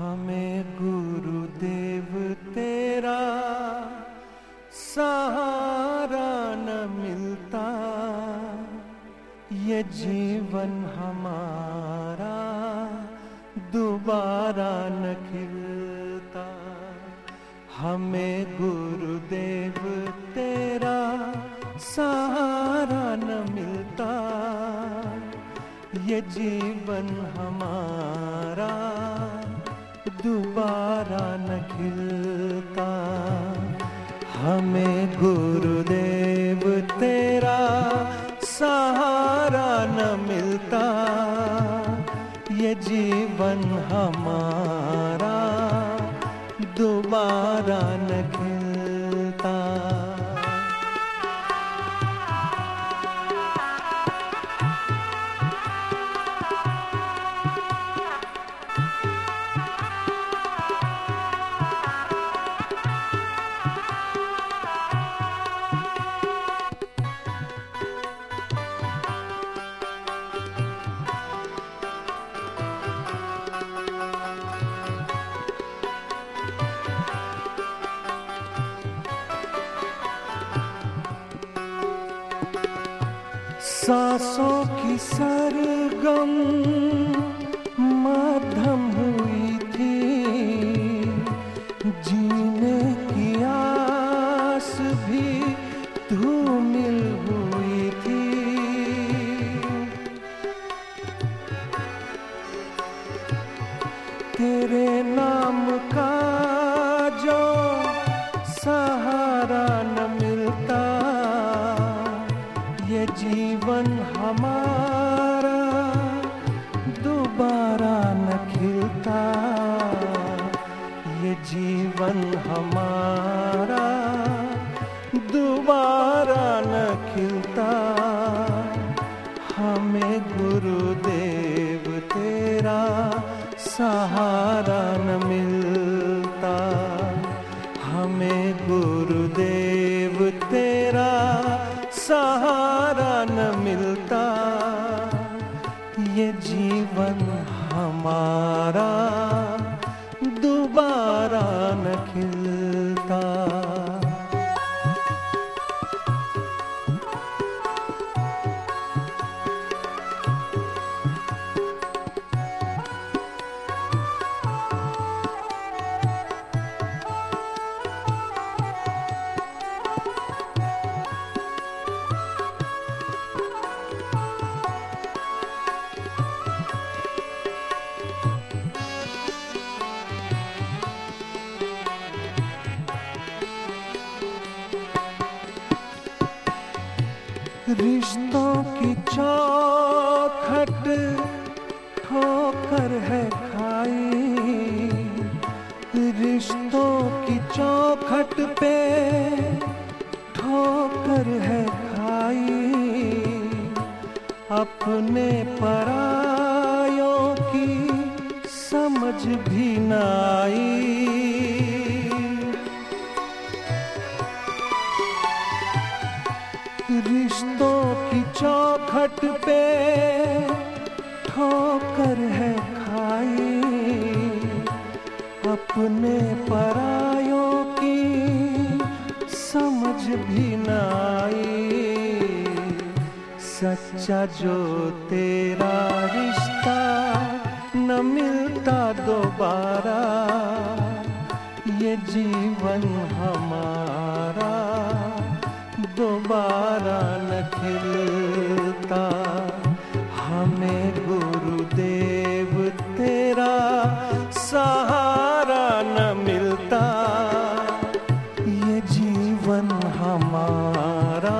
हमें दोबारा न खिलता हमें गुरुदेव तेरा सहारा न मिलता। ये जीवन हमारा दोबारा न खिलता हमें गुरुदेव तेरा सहारा न मिलता। जीवन हमारा दोबारा न सांसों की सरगम मध्यम हुई थी। जीने की आस भी धूमिल हुई थी। तेरे नाम जीवन हमारा दोबारा न खिलता। हमें गुरुदेव तेरा सहारा न मिलता। हमें गुरुदेव तेरा सहारा न मिलता। ये जीवन हमारा रिश्तों की चौखट ठोकर है खाई। रिश्तों की चौखट पे ठोकर है खाई। अपने परायों की समझ भी न चौखट पे ठोकर है खाई अपने परायों की समझ भी न आई सच्चा जो तेरा रिश्ता न मिलता दोबारा, ये जीवन हमारा दोबारा न खिलता जीवन हमारा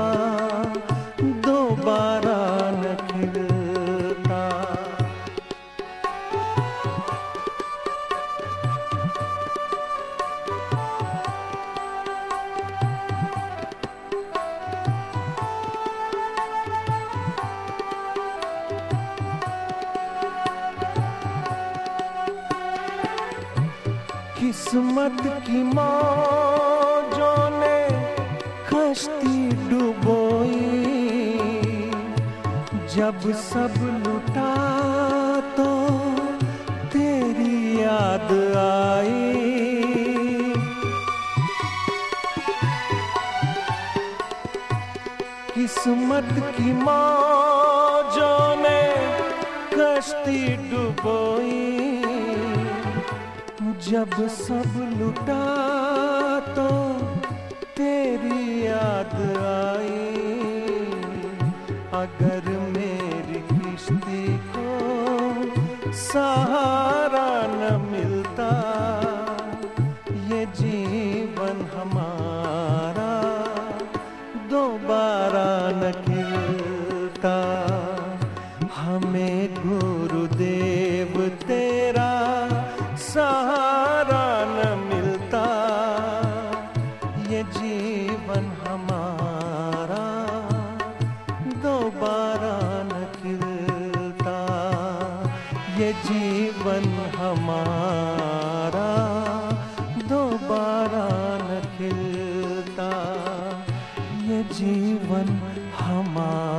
दोबारा न खिलता। किस्मत की माँ कश्ती डुबोई, जब सब लुटा तो तेरी याद आई। किस्मत की मौजों ने कश्ती डुबोई, जब सब लुटा तो मेरी याद आई। अगर मेरी किश्ती को सहारा न मिलता, ये जीवन हमारा दोबारा न जीवन हमारा।